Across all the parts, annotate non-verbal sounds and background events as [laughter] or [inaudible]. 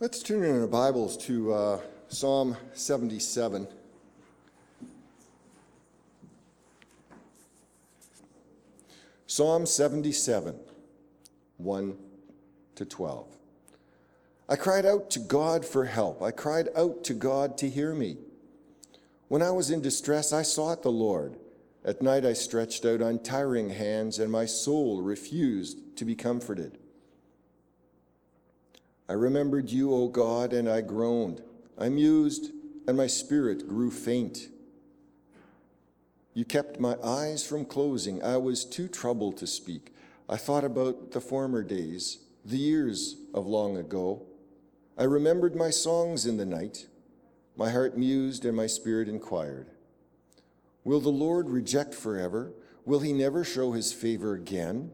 Let's turn in our Bibles to uh, Psalm 77. Psalm 77, 1 to 12. I cried out to God for help. I cried out to God to hear me. When I was in distress, I sought the Lord. At night, I stretched out untiring hands, and my soul refused to be comforted. I remembered you, O God, and I groaned. I mused, and my spirit grew faint. You kept my eyes from closing. I was too troubled to speak. I thought about the former days, the years of long ago. I remembered my songs in the night. My heart mused, and my spirit inquired Will the Lord reject forever? Will he never show his favor again?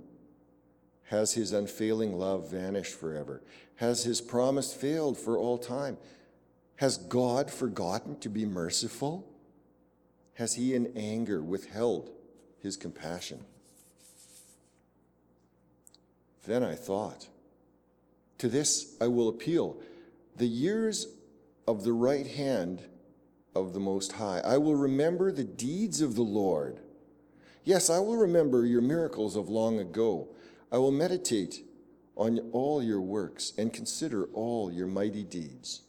Has his unfailing love vanished forever? Has his promise failed for all time? Has God forgotten to be merciful? Has he in anger withheld his compassion? Then I thought, to this I will appeal. The years of the right hand of the Most High. I will remember the deeds of the Lord. Yes, I will remember your miracles of long ago. I will meditate on all your works and consider all your mighty deeds.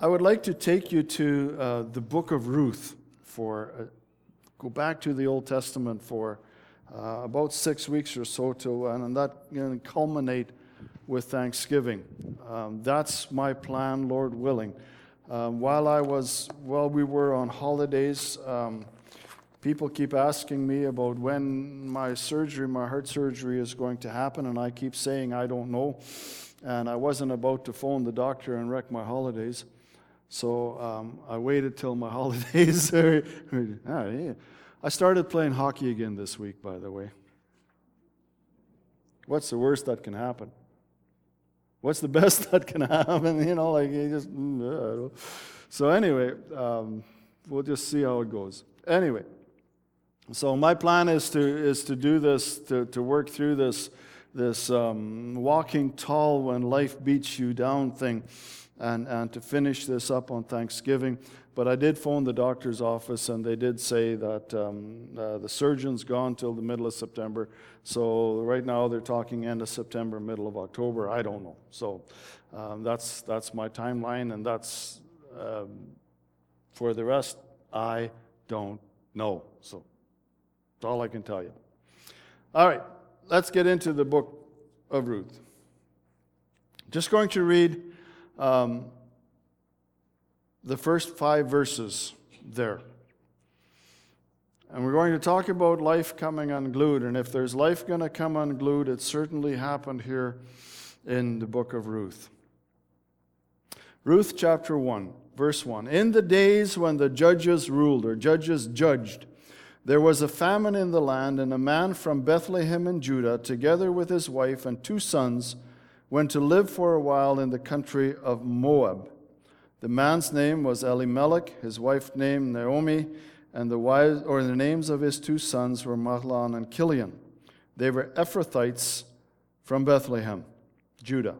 I would like to take you to uh, the book of Ruth for uh, go back to the Old Testament for uh, about six weeks or so to and that know, culminate with Thanksgiving. Um, that's my plan, Lord willing. Um, while I was, while we were on holidays, um, people keep asking me about when my surgery, my heart surgery, is going to happen, and I keep saying I don't know. And I wasn't about to phone the doctor and wreck my holidays, so um, I waited till my [laughs] holidays. Ah, I started playing hockey again this week, by the way. What's the worst that can happen? What's the best [laughs] that can happen? You know, like you just. Mm, so anyway, um, we'll just see how it goes. Anyway, so my plan is to is to do this to to work through this this um, walking tall when life beats you down thing, and and to finish this up on Thanksgiving. But I did phone the doctor's office, and they did say that um, uh, the surgeon's gone till the middle of September. So right now they're talking end of September, middle of October. I don't know. So um, that's that's my timeline, and that's um, for the rest. I don't know. So that's all I can tell you. All right, let's get into the book of Ruth. Just going to read. The first five verses there. And we're going to talk about life coming unglued. And if there's life going to come unglued, it certainly happened here in the book of Ruth. Ruth chapter 1, verse 1. In the days when the judges ruled, or judges judged, there was a famine in the land, and a man from Bethlehem in Judah, together with his wife and two sons, went to live for a while in the country of Moab. The man's name was Elimelech, his wife named Naomi, and the wives or the names of his two sons were Mahlon and Kilion. They were Ephrathites from Bethlehem, Judah,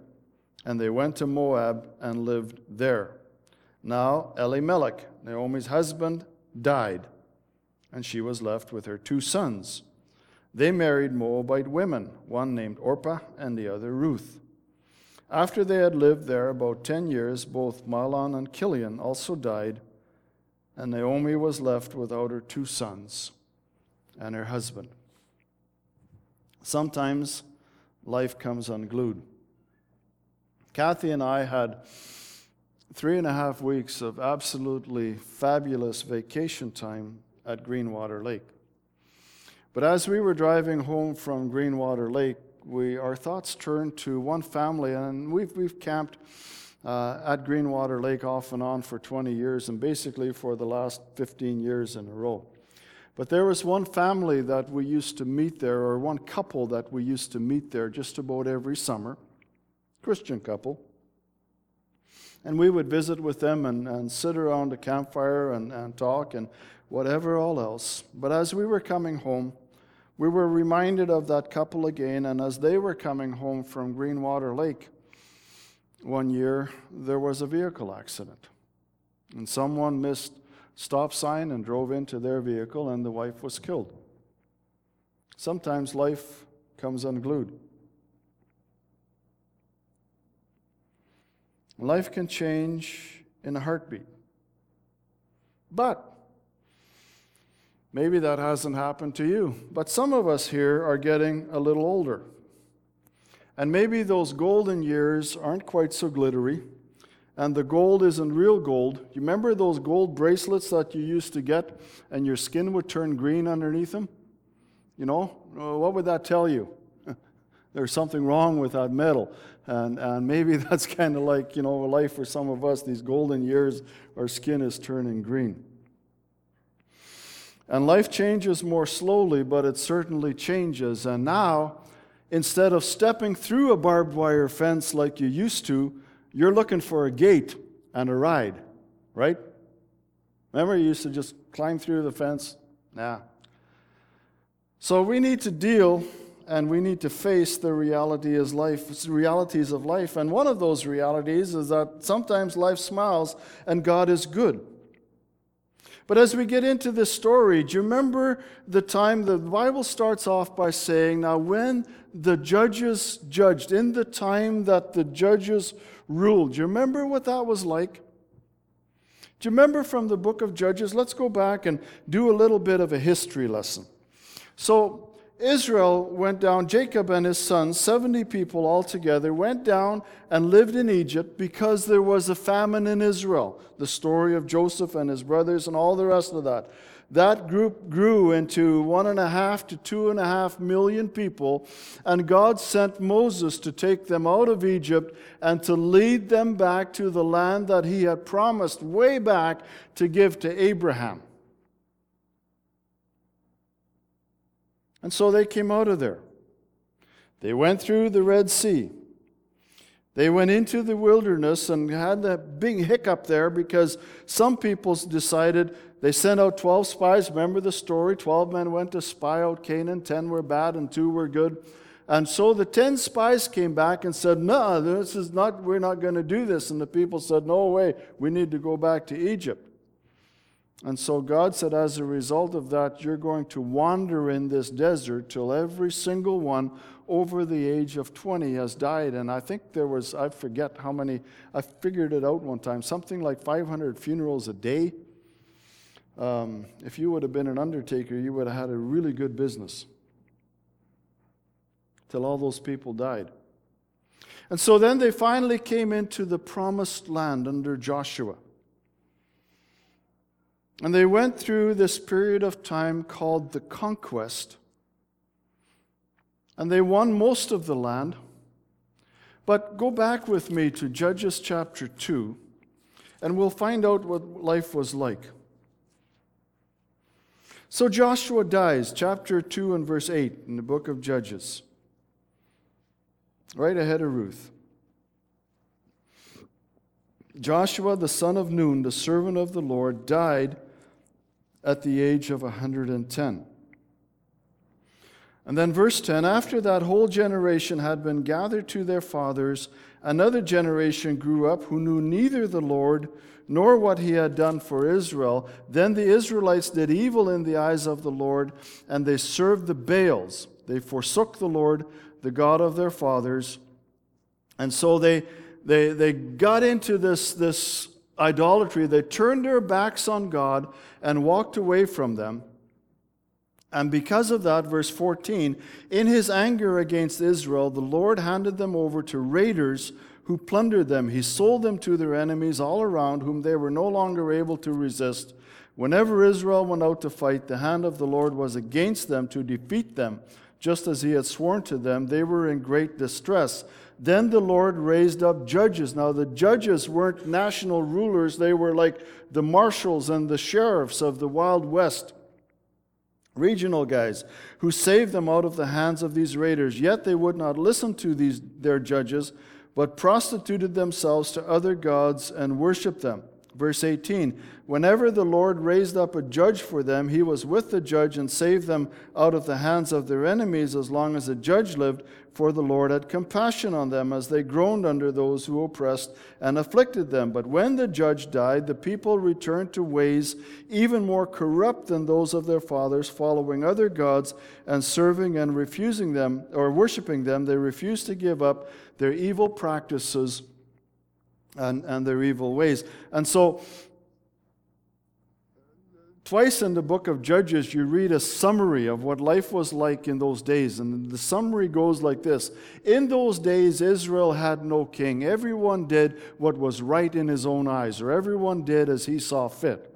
and they went to Moab and lived there. Now Elimelech, Naomi's husband, died, and she was left with her two sons. They married Moabite women, one named Orpah and the other Ruth. After they had lived there about ten years, both Mahlon and Chilion also died, and Naomi was left without her two sons and her husband. Sometimes life comes unglued. Kathy and I had three and a half weeks of absolutely fabulous vacation time at Greenwater Lake. But as we were driving home from Greenwater Lake, we, our thoughts turned to one family, and we've, we've camped uh, at Greenwater Lake off and on for 20 years, and basically for the last 15 years in a row. But there was one family that we used to meet there, or one couple that we used to meet there just about every summer, Christian couple. And we would visit with them and, and sit around a campfire and, and talk and whatever all else. But as we were coming home, we were reminded of that couple again. And as they were coming home from Greenwater Lake one year, there was a vehicle accident. And someone missed stop sign and drove into their vehicle, and the wife was killed. Sometimes life comes unglued. Life can change in a heartbeat. But maybe that hasn't happened to you. But some of us here are getting a little older. And maybe those golden years aren't quite so glittery, and the gold isn't real gold. You remember those gold bracelets that you used to get, and your skin would turn green underneath them? You know, uh, what would that tell you? [laughs] There's something wrong with that metal. And, and maybe [laughs] that's kind of like, you know, life for some of us, these golden years, our skin is turning green. And life changes more slowly, but it certainly changes. And now, instead of stepping through a barbed wire fence like you used to, you're looking for a gate and a ride, right? Remember, you used to just climb through the fence? Nah. So we need to deal and we need to face the reality life, realities of life. And one of those realities is that sometimes life smiles and God is good. But as we get into this story, do you remember the time the Bible starts off by saying, Now, when the judges judged, in the time that the judges ruled, do you remember what that was like? Do you remember from the book of Judges? Let's go back and do a little bit of a history lesson. So, Israel went down, Jacob and his sons, 70 people altogether, went down and lived in Egypt because there was a famine in Israel. The story of Joseph and his brothers and all the rest of that. That group grew into one and a half to two and a half million people, and God sent Moses to take them out of Egypt and to lead them back to the land that he had promised way back to give to Abraham. And so they came out of there. They went through the Red Sea. They went into the wilderness and had that big hiccup there because some people decided they sent out 12 spies. Remember the story? 12 men went to spy out Canaan, 10 were bad and 2 were good. And so the 10 spies came back and said, No, this is not, we're not going to do this. And the people said, No way, we need to go back to Egypt. And so God said, as a result of that, you're going to wander in this desert till every single one over the age of 20 has died. And I think there was, I forget how many, I figured it out one time, something like 500 funerals a day. Um, if you would have been an undertaker, you would have had a really good business till all those people died. And so then they finally came into the promised land under Joshua. And they went through this period of time called the conquest. And they won most of the land. But go back with me to Judges chapter 2, and we'll find out what life was like. So Joshua dies, chapter 2 and verse 8 in the book of Judges, right ahead of Ruth. Joshua, the son of Nun, the servant of the Lord, died at the age of 110. And then, verse 10 after that whole generation had been gathered to their fathers, another generation grew up who knew neither the Lord nor what he had done for Israel. Then the Israelites did evil in the eyes of the Lord, and they served the Baals. They forsook the Lord, the God of their fathers. And so they, they, they got into this, this idolatry, they turned their backs on God and walked away from them. And because of that, verse 14, in his anger against Israel, the Lord handed them over to raiders who plundered them. He sold them to their enemies all around, whom they were no longer able to resist. Whenever Israel went out to fight, the hand of the Lord was against them to defeat them. Just as he had sworn to them, they were in great distress. Then the Lord raised up judges. Now, the judges weren't national rulers, they were like the marshals and the sheriffs of the Wild West, regional guys, who saved them out of the hands of these raiders. Yet they would not listen to these, their judges, but prostituted themselves to other gods and worshiped them. Verse 18 Whenever the Lord raised up a judge for them, he was with the judge and saved them out of the hands of their enemies as long as the judge lived, for the Lord had compassion on them as they groaned under those who oppressed and afflicted them. But when the judge died, the people returned to ways even more corrupt than those of their fathers, following other gods and serving and refusing them, or worshiping them. They refused to give up their evil practices and, and their evil ways. And so, Twice in the book of Judges, you read a summary of what life was like in those days. And the summary goes like this In those days, Israel had no king. Everyone did what was right in his own eyes, or everyone did as he saw fit.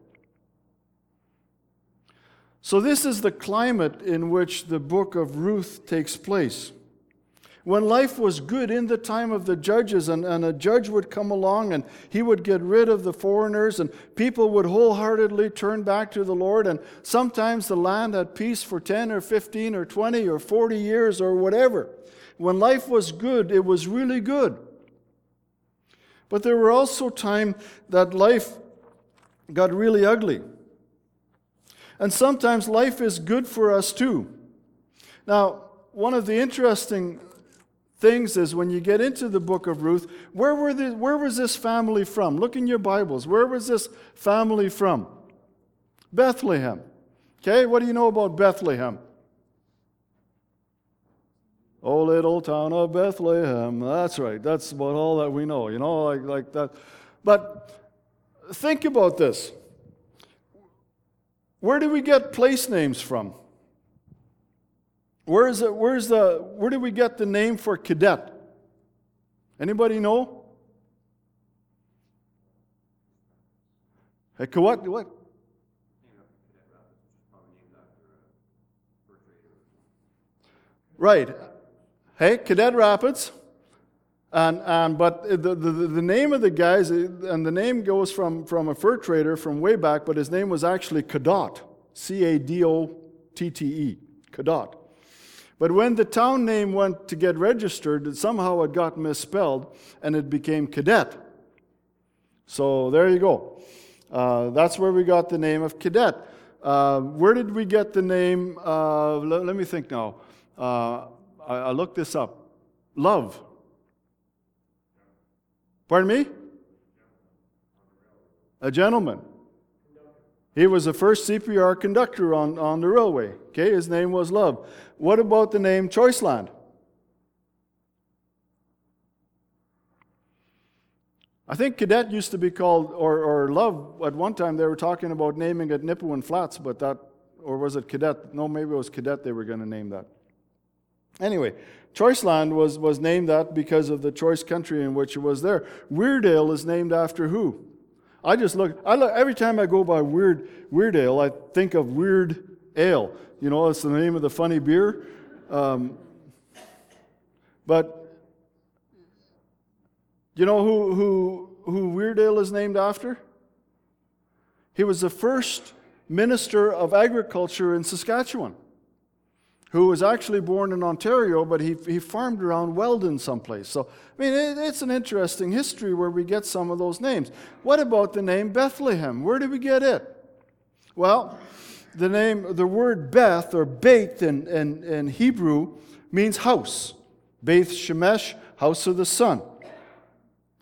So, this is the climate in which the book of Ruth takes place when life was good in the time of the judges, and, and a judge would come along and he would get rid of the foreigners, and people would wholeheartedly turn back to the Lord. And sometimes the land had peace for 10 or 15 or 20 or 40 years or whatever. When life was good, it was really good. But there were also times that life got really ugly. And sometimes life is good for us too. Now, one of the interesting things is when you get into the book of Ruth, where, were the, where was this family from? Look in your Bibles. Where was this family from? Bethlehem. Okay, what do you know about Bethlehem? Oh, little town of Bethlehem. That's right. That's about all that we know, you know, like, like that. But think about this. Where do we get place names from? Where's the, where's the, where did we get the name for Codette? Anybody know? Hey, what? What? Right. Hey, Codette Rapids. And, and, but the, the, the name of the guys, and the name goes from, from a fur trader from way back, but his name was actually Cadotte, C A D O T T E. Cadotte. But when the town name went to get registered, somehow it got misspelled and it became Codette. So there you go. Uh, that's where we got the name of Codette. Uh, where did we get the name? Uh, let, let, me think now. Uh, I, I looked this up. Love. Pardon me? A gentleman. He was the first CPR conductor on, on the railway. Okay, his name was Love. What about the name Choiceland? I think Codette used to be called, or, or Love, at one time they were talking about naming it Nipawin Flats, but that, or was it Codette? No, maybe it was Codette they were going to name that. Anyway, Choiceland was, was named that because of the choice country in which it was there. Weirdale is named after who? I just look, I look, every time I go by Weird, Weirdale, I think of Weird Ale. You know, it's the name of the funny beer. Um, but you know who, who, who Weirdale is named after? He was the first minister of agriculture in Saskatchewan who was actually born in Ontario, but he, he farmed around Weldon someplace. So, I mean, it, it's an interesting history where we get some of those names. What about the name Bethlehem? Where did we get it? Well, the name, the word Beth or Beit in, in, in Hebrew means house. Beth Shemesh, house of the sun.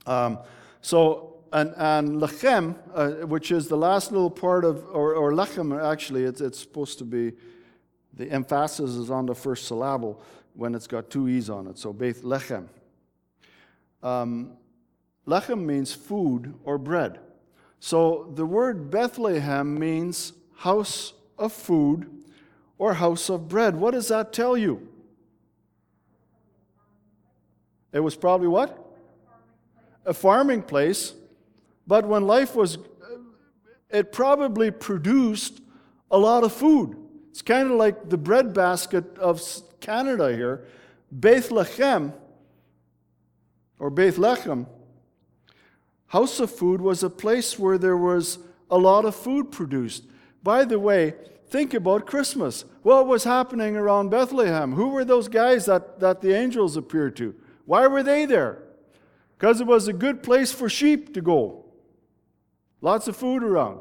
Um, so, and, and Lechem, uh, which is the last little part of, or, or Lechem, actually, it's, it's supposed to be the emphasis is on the first syllable when it's got two E's on it. So Beth Lechem. Um, lechem means food or bread. So the word Bethlehem means house of food or house of bread. What does that tell you? It was probably what? A farming place. But when life was, it probably produced a lot of food. It's kind of like the breadbasket of Canada here. Bethlehem, or Bethlehem, house of food was a place where there was a lot of food produced. By the way, think about Christmas. What was happening around Bethlehem? Who were those guys that, that the angels appeared to? Why were they there? because it was a good place for sheep to go. Lots of food around.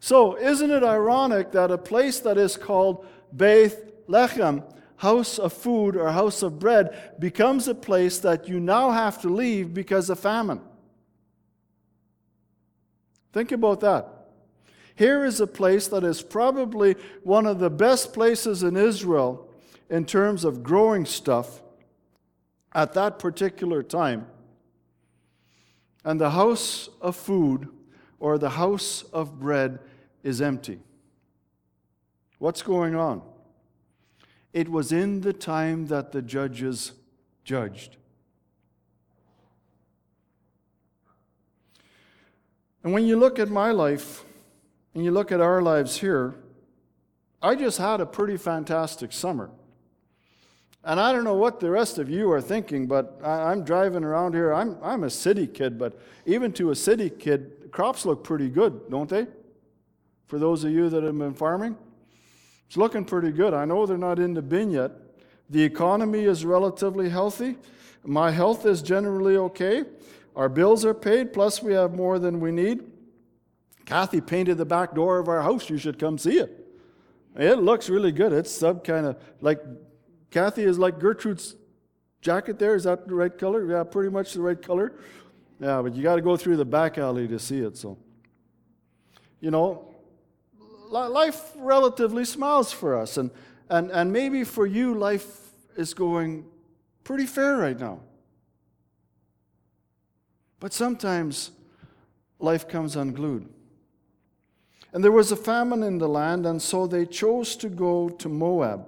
So, isn't it ironic that a place that is called Beth Lechem, house of food or house of bread, becomes a place that you now have to leave because of famine? Think about that. Here is a place that is probably one of the best places in Israel in terms of growing stuff at that particular time. And the house of food or the house of bread is empty. What's going on? It was in the time that the judges judged. And when you look at my life and you look at our lives here, I just had a pretty fantastic summer. And I don't know what the rest of you are thinking, but I, am driving around here. I'm, I'm a city kid, but even to a city kid, crops look pretty good, don't they? For those of you that have been farming, it's looking pretty good. I know they're not in the bin yet. The economy is relatively healthy. My health is generally okay. Our bills are paid, plus we have more than we need. Kathy painted the back door of our house. You should come see it. It looks really good. It's some kind of like Kathy is like Gertrude's jacket there. Is that the right color? Yeah, pretty much the right color. Yeah, but you got to go through the back alley to see it. So, you know, life relatively smiles for us. And, and, and maybe for you, life is going pretty fair right now. But sometimes life comes unglued. And there was a famine in the land, and so they chose to go to Moab.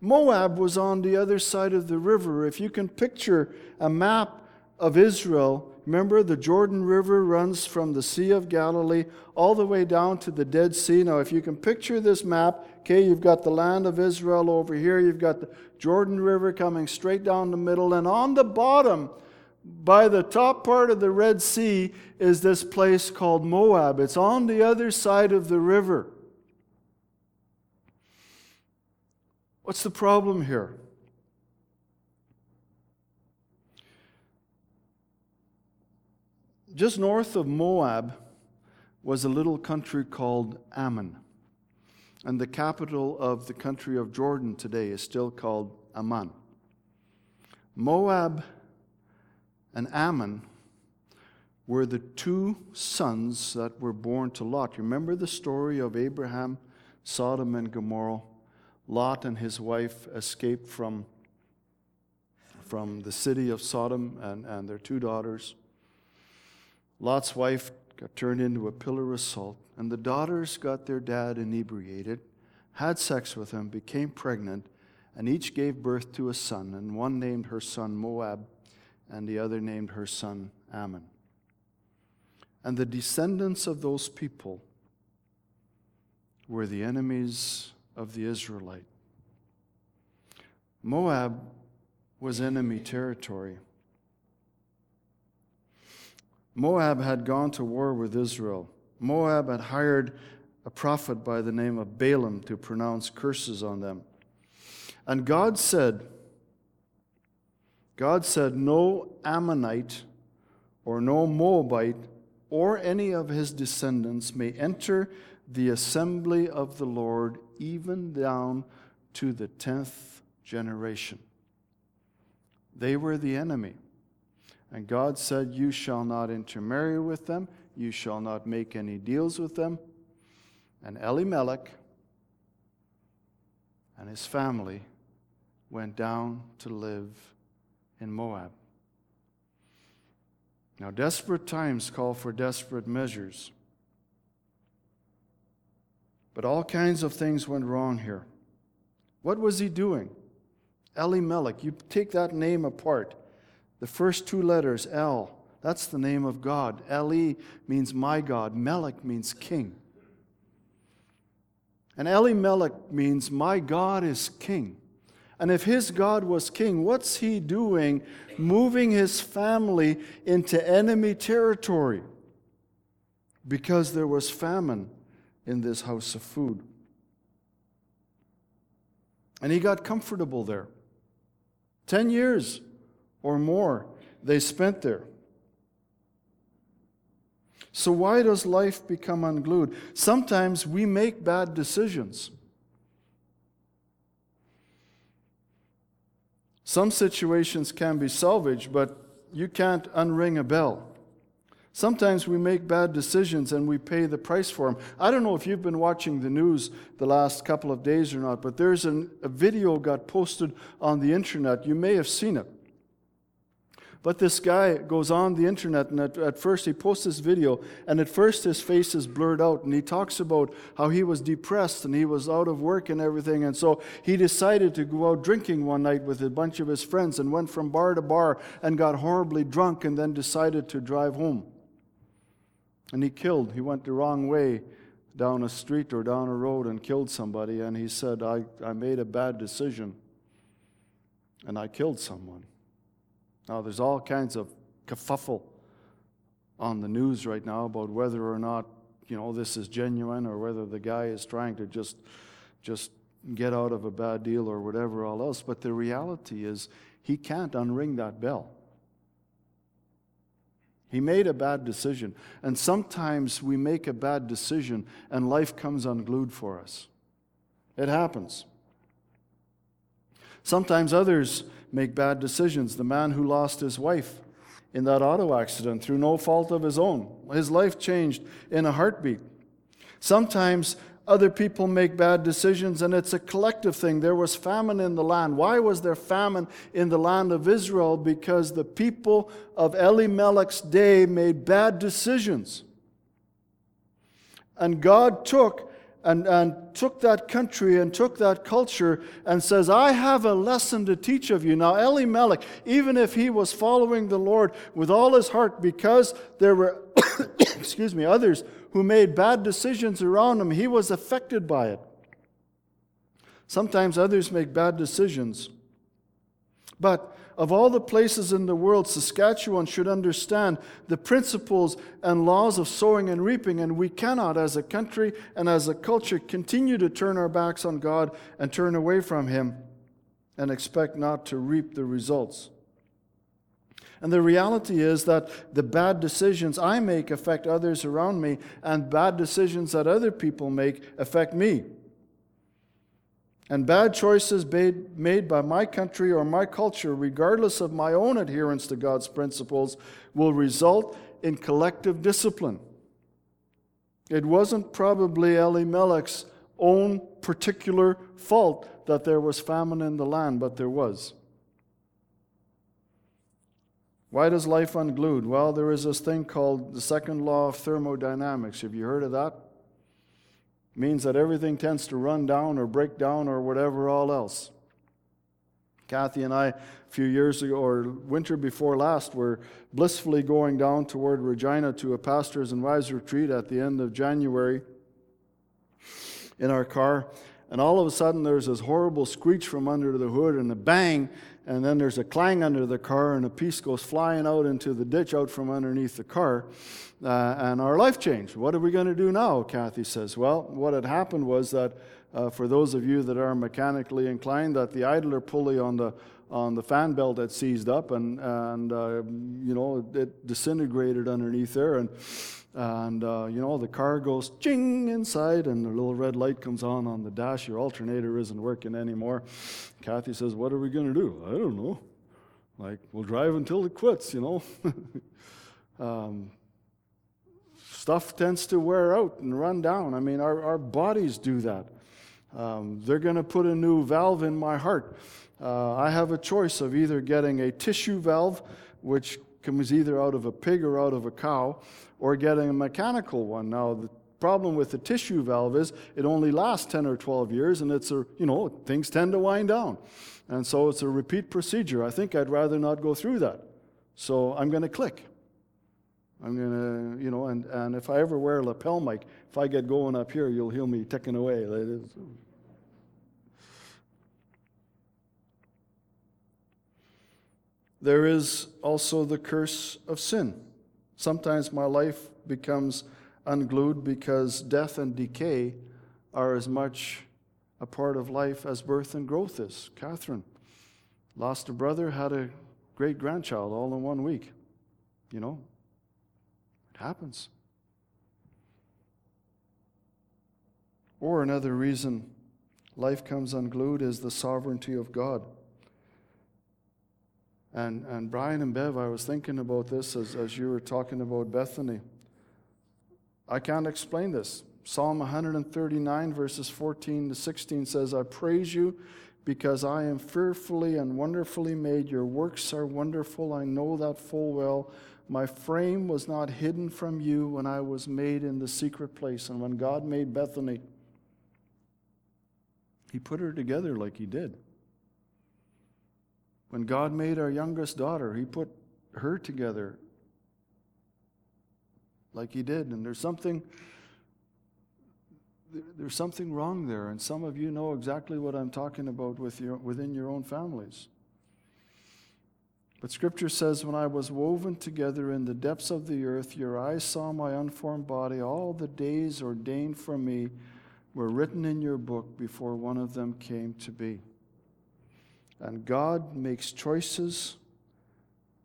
Moab was on the other side of the river. If you can picture a map of Israel, remember the Jordan River runs from the Sea of Galilee all the way down to the Dead Sea. Now, if you can picture this map, okay, you've got the land of Israel over here, you've got the Jordan River coming straight down the middle, and on the bottom, by the top part of the Red Sea, is this place called Moab. It's on the other side of the river. What's the problem here? Just north of Moab was a little country called Ammon. And the capital of the country of Jordan today is still called Amman. Moab and Ammon were the two sons that were born to Lot. Remember the story of Abraham, Sodom, and Gomorrah? Lot and his wife escaped from, from the city of Sodom and, and their two daughters. Lot's wife got turned into a pillar of salt, and the daughters got their dad inebriated, had sex with him, became pregnant, and each gave birth to a son, and one named her son Moab, and the other named her son Ammon. And the descendants of those people were the enemies of the Israelite. Moab was enemy territory. Moab had gone to war with Israel. Moab had hired a prophet by the name of Balaam to pronounce curses on them. And God said, God said, No Ammonite or no Moabite or any of his descendants may enter the assembly of the Lord even down to the tenth generation. They were the enemy. And God said, You shall not intermarry with them, you shall not make any deals with them. And Elimelech and his family went down to live in Moab. Now, desperate times call for desperate measures. But all kinds of things went wrong here. What was he doing? Elimelech. You take that name apart. The first two letters, El, that's the name of God. Eli means my God. Melech means king. And Eli Elimelech means my God is king. And if his God was king, what's he doing moving his family into enemy territory? Because there was famine in this house of food. And he got comfortable there. Ten years or more. they spent there. So, why does life become unglued? Sometimes we make bad decisions. Some situations can be salvaged, but you can't unring a bell. Sometimes we make bad decisions and we pay the price for them. I don't know if you've been watching the news the last couple of days or not, but there's an, a video got posted on the internet. You may have seen it. But this guy goes on the internet, and at, at, first he posts this video, and at first his face is blurred out, and he talks about how he was depressed and he was out of work and everything. And so he decided to go out drinking one night with a bunch of his friends and went from bar to bar and got horribly drunk and then decided to drive home. And he killed, he went the wrong way down a street or down a road and killed somebody. And he said, I, I made a bad decision and I killed someone. Now, there's all kinds of kerfuffle on the news right now about whether or not, you know, this is genuine or whether the guy is trying to just, just get out of a bad deal or whatever all else. But the reality is, he can't unring that bell. He made a bad decision. And sometimes we make a bad decision and life comes unglued for us. It happens. Sometimes others make bad decisions. The man who lost his wife in that auto accident through no fault of his own, his life changed in a heartbeat. Sometimes other people make bad decisions, and it's a collective thing. There was famine in the land. Why was there famine in the land of Israel? Because the people of Elimelech's day made bad decisions. And God took and, and took that country and took that culture and says, I have a lesson to teach of you. Now, Elimelech, even if he was following the Lord with all his heart, because there were, [coughs] excuse me, others who made bad decisions around him, he was affected by it. Sometimes others make bad decisions. But of all the places in the world, Saskatchewan should understand the principles and laws of sowing and reaping, and we cannot, as a country and as a culture, continue to turn our backs on God and turn away from Him and expect not to reap the results. And the reality is that the bad decisions I make affect others around me, and bad decisions that other people make affect me. And bad choices made, by my country or my culture, regardless of my own adherence to God's principles, will result in collective discipline. It wasn't probably Elimelech's own particular fault that there was famine in the land, but there was. Why does life unglued? Well, there is this thing called the second law of thermodynamics. Have you heard of that? Means that everything tends to run down or break down or whatever all else. Kathy and I, a few years ago, or winter before last, were blissfully going down toward Regina to a pastors and wives retreat at the end of January in our car. And all of a sudden, there's this horrible screech from under the hood and a bang, and then there's a clang under the car, and a piece goes flying out into the ditch out from underneath the car. Uh, and our life changed. What are we going to do now? Kathy says. Well, what had happened was that uh, for those of you that are mechanically inclined, that the idler pulley on the on the fan belt had seized up, and and uh, you know it disintegrated underneath there, and and uh, you know the car goes ching inside and the little red light comes on on the dash. Your alternator isn't working anymore. Kathy says what are we going to do? I don't know. Like we'll drive until it quits you know? [laughs] Um, stuff tends to wear out and run down. I mean our, our bodies do that. Um, they're going to put a new valve in my heart. Uh, i have a choice of either getting a tissue valve which comes either out of a pig or out of a cow or getting a mechanical one. Now, the problem with the tissue valve is it only lasts 10 or 12 years and it's a, you know, things tend to wind down. And so it's a repeat procedure. I think I'd rather not go through that. So I'm going to click. I'm going to, you know, and, and if I ever wear a lapel mic, if I get going up here, you'll hear me ticking away. There is also the curse of sin. Sometimes my life becomes unglued because death and decay are as much a part of life as birth and growth is. Catherine lost a brother, had a great grandchild all in one week. You know, it happens. Or another reason life comes unglued is the sovereignty of God. And, and Brian and Bev, I was thinking about this as, as you were talking about Bethany. I can't explain this. Psalm 139, verses 14 to 16 says, I praise you because I am fearfully and wonderfully made. Your works are wonderful. I know that full well. My frame was not hidden from you when I was made in the secret place. And when God made Bethany, He put her together like He did. When God made our youngest daughter, He put her together like He did. And there's something there's something wrong there, and some of you know exactly what I'm talking about with your, within your own families. But Scripture says, When I was woven together in the depths of the earth, your eyes saw my unformed body. All the days ordained for me were written in your book before one of them came to be. And God makes choices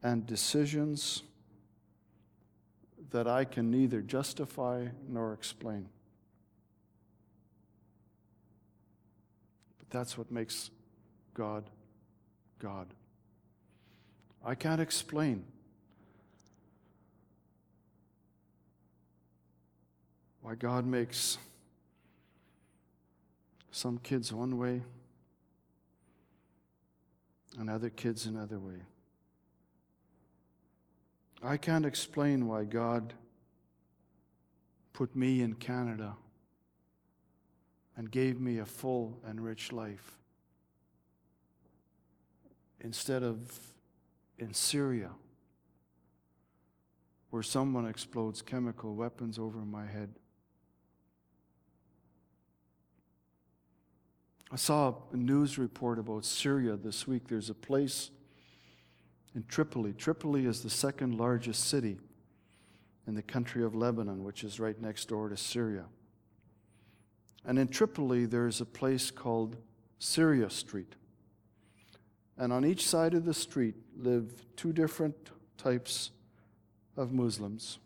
and decisions that I can neither justify nor explain. But that's what makes God God. I can't explain why God makes some kids one way and other kids another way. I can't explain why God put me in Canada and gave me a full and rich life. Instead of in Syria, where someone explodes chemical weapons over my head. I saw a news report about Syria this week. There's a place in Tripoli. Tripoli is the second largest city in the country of Lebanon, which is right next door to Syria. And in Tripoli, there's a place called Syria Street. And on each side of the street live two different types of Muslims.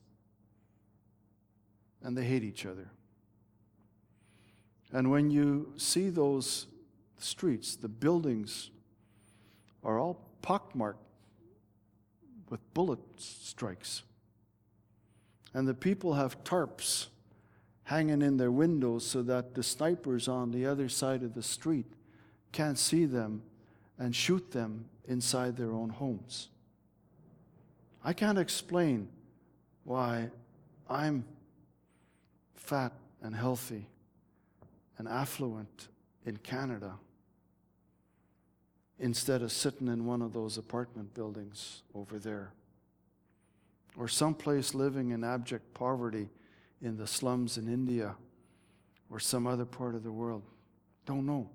And they hate each other. And when you see those streets, the buildings are all pockmarked with bullet strikes. And the people have tarps hanging in their windows so that the snipers on the other side of the street can't see them and shoot them inside their own homes. I can't explain why I'm fat and healthy and affluent in Canada instead of sitting in one of those apartment buildings over there or someplace living in abject poverty in the slums in India or some other part of the world. Don't know.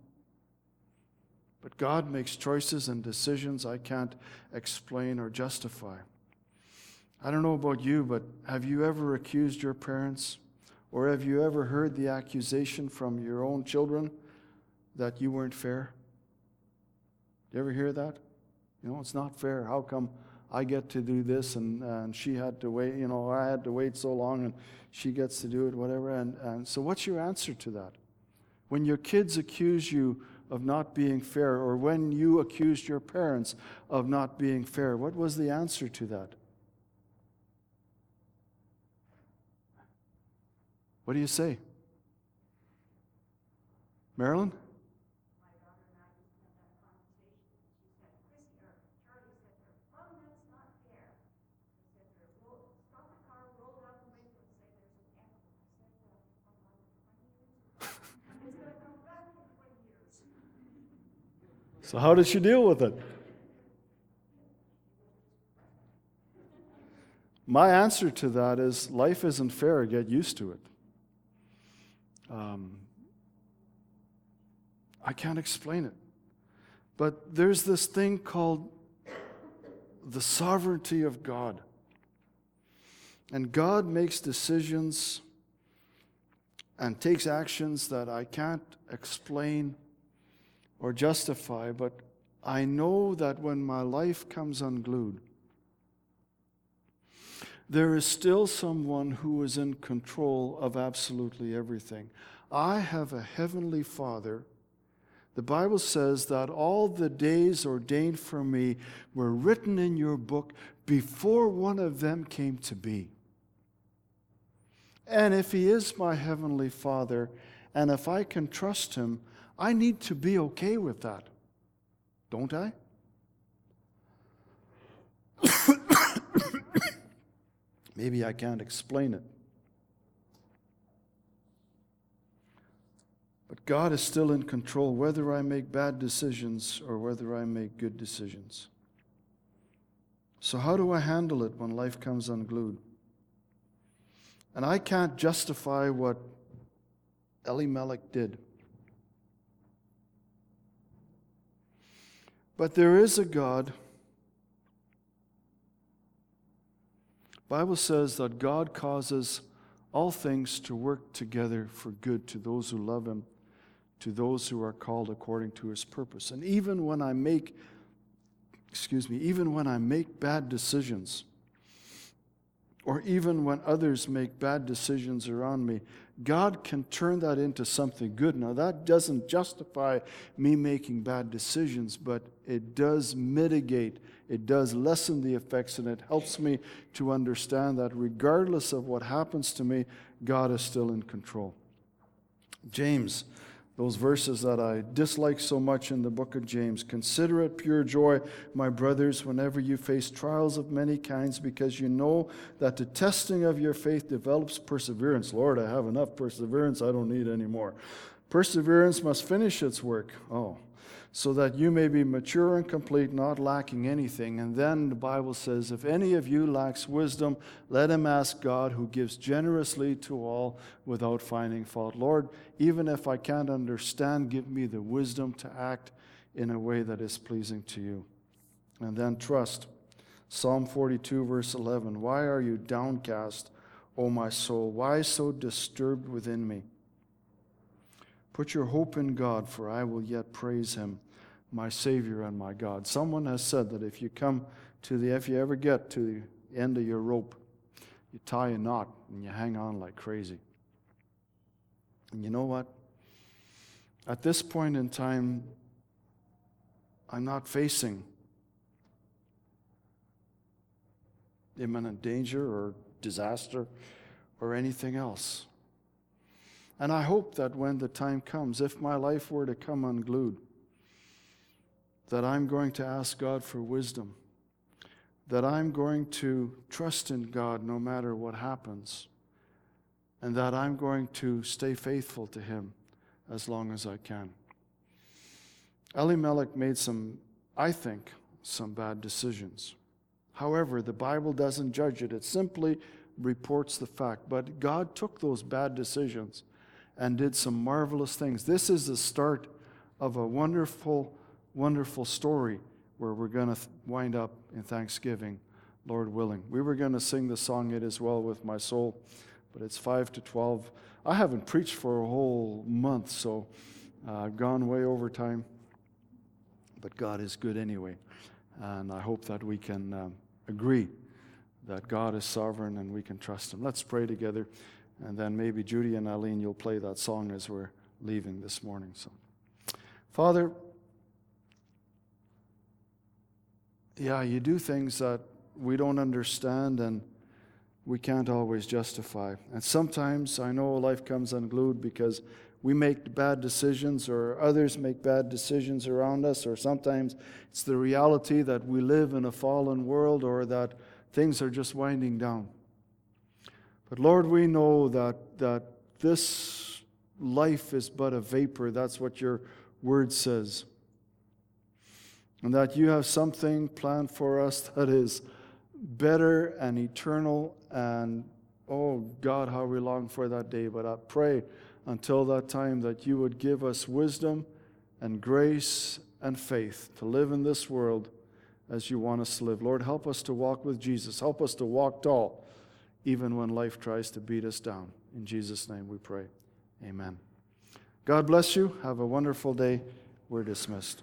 But God makes choices and decisions I can't explain or justify. I don't know about you, but have you ever accused your parents or have you ever heard the accusation from your own children that you weren't fair? You ever hear that? You know, it's not fair. How come I get to do this and, and she had to wait, you know, I had to wait so long and she gets to do it, whatever. And, and so, what's your answer to that? When your kids accuse you of not being fair, or when you accused your parents of not being fair, what was the answer to that? What do you say? Marilyn? [laughs] So, how did she deal with it? My answer to that is life isn't fair, get used to it. Um, I can't explain it. But there's this thing called the sovereignty of God. And God makes decisions and takes actions that I can't explain or justify, but I know that when my life comes unglued, there is still someone who is in control of absolutely everything. I have a heavenly Father. The Bible says that all the days ordained for me were written in your book before one of them came to be. And if He is my heavenly Father, and if I can trust Him, I need to be okay with that. Don't I? Maybe I can't explain it. But God is still in control, whether I make bad decisions or whether I make good decisions. So, how do I handle it when life comes unglued? And I can't justify what Elimelech did. But there is a God. Bible says that God causes all things to work together for good to those who love him, to those who are called according to his purpose. And even when I make excuse me, even when I make bad decisions, or even when others make bad decisions around me, God can turn that into something good. Now, that doesn't justify me making bad decisions, but it does mitigate, it does lessen the effects, and it helps me to understand that regardless of what happens to me, God is still in control. James those verses that I dislike so much in the book of James. Consider it pure joy, my brothers, whenever you face trials of many kinds, because you know that the testing of your faith develops perseverance. Lord, I have enough perseverance, I don't need any more. Perseverance must finish its work. Oh, so that you may be mature and complete, not lacking anything. And then the Bible says, If any of you lacks wisdom, let him ask God, who gives generously to all without finding fault. Lord, even if I can't understand, give me the wisdom to act in a way that is pleasing to you. And then trust. Psalm 42, verse 11 Why are you downcast, O my soul? Why so disturbed within me? Put your hope in God, for I will yet praise him, my Savior and my God. Someone has said that if you come to the, if you ever get to the end of your rope, you tie a knot and you hang on like crazy. And you know what? At this point in time, I'm not facing imminent danger or disaster or anything else. And I hope that when the time comes, if my life were to come unglued, that I'm going to ask God for wisdom, that I'm going to trust in God no matter what happens, and that I'm going to stay faithful to Him as long as I can. Elimelech made some, I think, some bad decisions. However, the Bible doesn't judge it, it simply reports the fact. But God took those bad decisions and did some marvelous things. This is the start of a wonderful, wonderful story where we're going to wind up in Thanksgiving, Lord willing. We were going to sing the song It Is Well With My Soul, but it's 5 to 12. I haven't preached for a whole month, so uh, I've gone way over time. But God is good anyway. And I hope that we can um, agree that God is sovereign and we can trust Him. Let's pray together. And then maybe Judy and Eileen, you'll play that song as we're leaving this morning. So, Father, yeah, you do things that we don't understand and we can't always justify. And sometimes I know life comes unglued because we make bad decisions or others make bad decisions around us, or sometimes it's the reality that we live in a fallen world or that things are just winding down. But Lord, we know that, that this life is but a vapor. That's what your word says. And that you have something planned for us that is better and eternal. And oh God, how we long for that day. But I pray until that time that you would give us wisdom and grace and faith to live in this world as you want us to live. Lord, help us to walk with Jesus. Help us to walk tall even when life tries to beat us down. In Jesus' name we pray. Amen. God bless you. Have a wonderful day. We're dismissed.